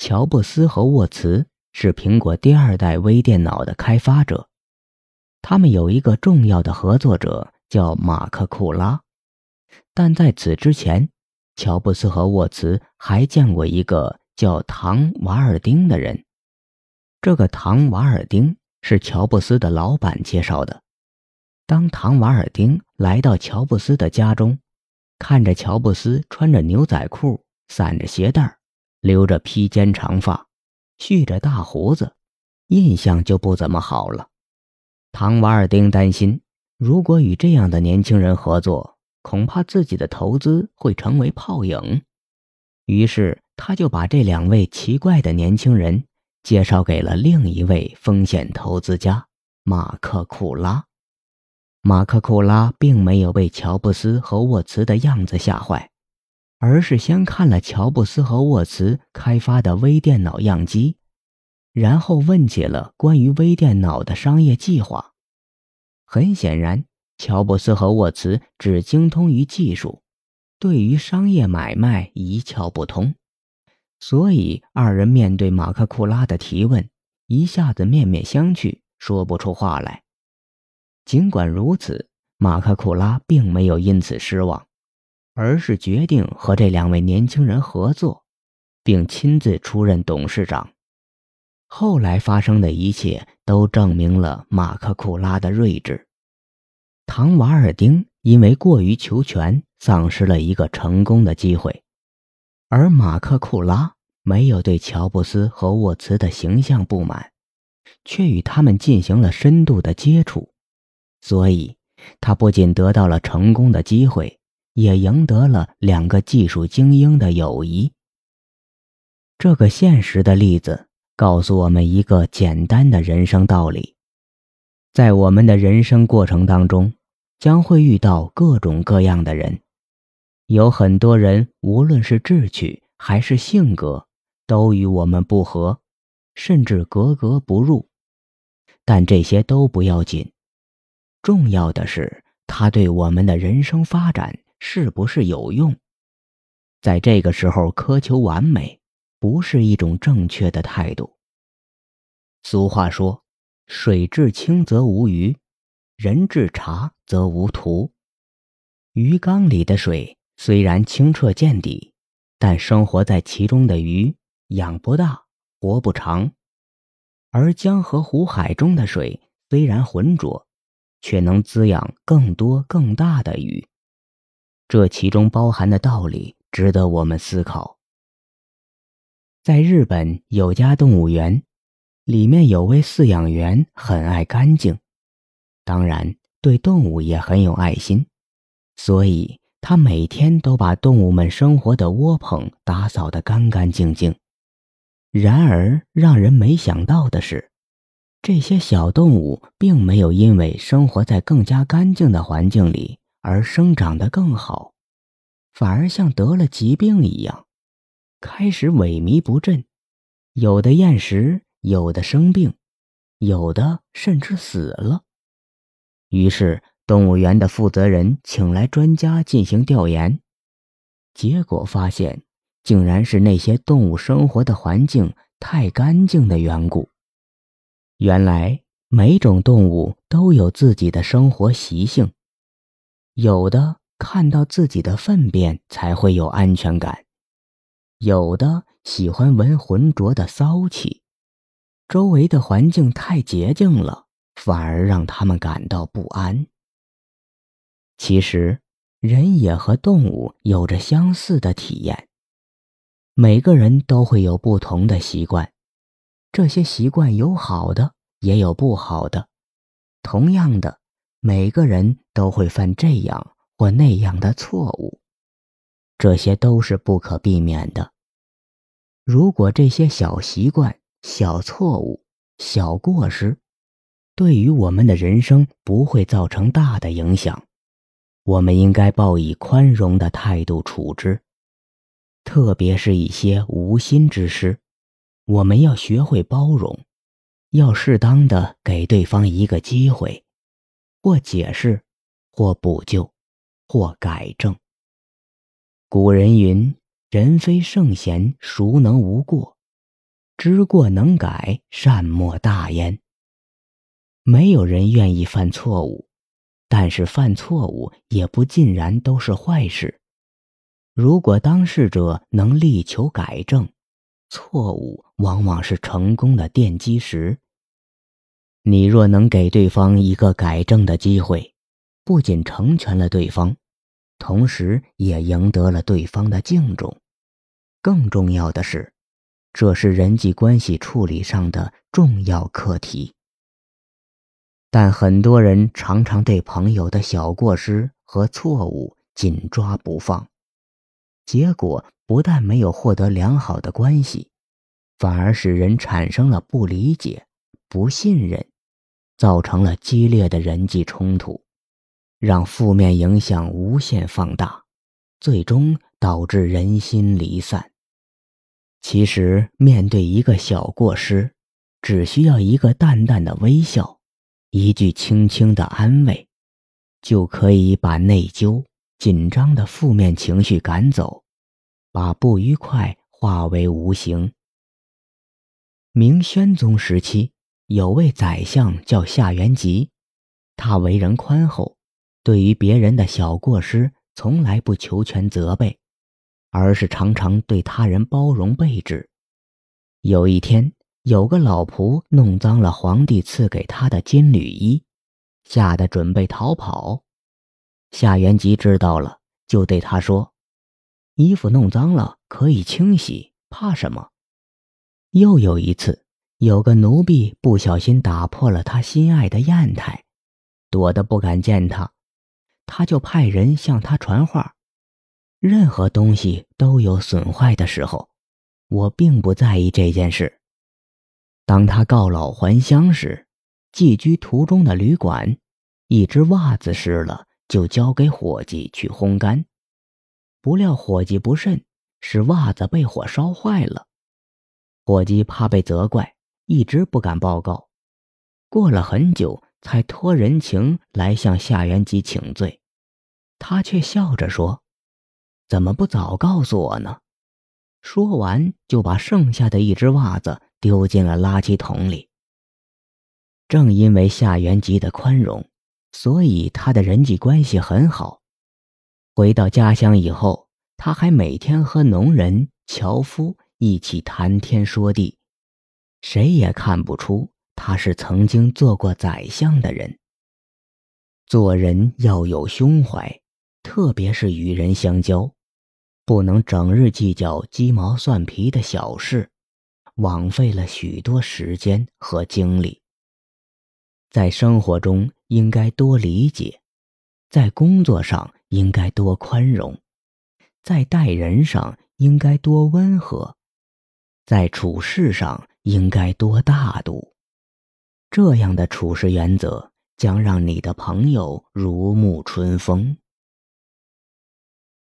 乔布斯和沃茨是苹果第二代微电脑的开发者，他们有一个重要的合作者叫马克·库拉。但在此之前，乔布斯和沃茨还见过一个叫唐·瓦尔丁的人。这个唐·瓦尔丁是乔布斯的老板介绍的。当唐·瓦尔丁来到乔布斯的家中，看着乔布斯穿着牛仔裤、散着鞋带留着披肩长发，蓄着大胡子，印象就不怎么好了。唐·瓦尔丁担心，如果与这样的年轻人合作，恐怕自己的投资会成为泡影。于是，他就把这两位奇怪的年轻人介绍给了另一位风险投资家马克·库拉。马克·库拉并没有被乔布斯和沃茨的样子吓坏，而是先看了乔布斯和沃茨开发的微电脑样机，然后问起了关于微电脑的商业计划。很显然，乔布斯和沃茨只精通于技术，对于商业买卖一窍不通，所以二人面对马克·库拉的提问，一下子面面相觑，说不出话来。尽管如此，马克·库拉并没有因此失望，而是决定和这两位年轻人合作，并亲自出任董事长。后来发生的一切都证明了马克·库拉的睿智。唐·瓦尔丁因为过于求全，丧失了一个成功的机会，而马克·库拉没有对乔布斯和沃茨的形象不满，却与他们进行了深度的接触。所以，他不仅得到了成功的机会，也赢得了两个技术精英的友谊。这个现实的例子告诉我们一个简单的人生道理：在我们的人生过程当中，将会遇到各种各样的人，有很多人，无论是志趣还是性格，都与我们不合，甚至格格不入。但这些都不要紧。重要的是，他对我们的人生发展是不是有用？在这个时候苛求完美，不是一种正确的态度。俗话说：“水至清则无鱼，人至察则无徒。”鱼缸里的水虽然清澈见底，但生活在其中的鱼养不大，活不长；而江河湖海中的水虽然浑浊。却能滋养更多更大的鱼，这其中包含的道理值得我们思考。在日本有家动物园，里面有位饲养员很爱干净，当然对动物也很有爱心，所以他每天都把动物们生活的窝棚打扫得干干净净。然而，让人没想到的是。这些小动物并没有因为生活在更加干净的环境里而生长得更好，反而像得了疾病一样，开始萎靡不振，有的厌食，有的生病，有的甚至死了。于是，动物园的负责人请来专家进行调研，结果发现，竟然是那些动物生活的环境太干净的缘故。原来每种动物都有自己的生活习性，有的看到自己的粪便才会有安全感，有的喜欢闻浑浊的骚气，周围的环境太洁净了，反而让他们感到不安。其实，人也和动物有着相似的体验，每个人都会有不同的习惯。这些习惯有好的，也有不好的。同样的，每个人都会犯这样或那样的错误，这些都是不可避免的。如果这些小习惯、小错误、小过失，对于我们的人生不会造成大的影响，我们应该抱以宽容的态度处之。特别是一些无心之失。我们要学会包容，要适当的给对方一个机会，或解释，或补救，或改正。古人云：“人非圣贤，孰能无过？”知过能改，善莫大焉。没有人愿意犯错误，但是犯错误也不尽然都是坏事。如果当事者能力求改正，错误往往是成功的奠基石。你若能给对方一个改正的机会，不仅成全了对方，同时也赢得了对方的敬重。更重要的是，这是人际关系处理上的重要课题。但很多人常常对朋友的小过失和错误紧抓不放，结果不但没有获得良好的关系，反而使人产生了不理解、不信任。造成了激烈的人际冲突，让负面影响无限放大，最终导致人心离散。其实，面对一个小过失，只需要一个淡淡的微笑，一句轻轻的安慰，就可以把内疚、紧张的负面情绪赶走，把不愉快化为无形。明宣宗时期。有位宰相叫夏元吉，他为人宽厚，对于别人的小过失，从来不求全责备，而是常常对他人包容备至。有一天，有个老仆弄脏了皇帝赐给他的金缕衣，吓得准备逃跑。夏元吉知道了，就对他说：“衣服弄脏了可以清洗，怕什么？”又有一次。有个奴婢不小心打破了他心爱的砚台，躲得不敢见他，他就派人向他传话：任何东西都有损坏的时候，我并不在意这件事。当他告老还乡时，寄居途中的旅馆，一只袜子湿了，就交给伙计去烘干，不料伙计不慎，使袜子被火烧坏了，伙计怕被责怪。一直不敢报告，过了很久才托人情来向夏元吉请罪，他却笑着说：“怎么不早告诉我呢？”说完就把剩下的一只袜子丢进了垃圾桶里。正因为夏元吉的宽容，所以他的人际关系很好。回到家乡以后，他还每天和农人、樵夫一起谈天说地。谁也看不出他是曾经做过宰相的人。做人要有胸怀，特别是与人相交，不能整日计较鸡毛蒜皮的小事，枉费了许多时间和精力。在生活中应该多理解，在工作上应该多宽容，在待人上应该多温和，在处事上。应该多大度，这样的处事原则将让你的朋友如沐春风。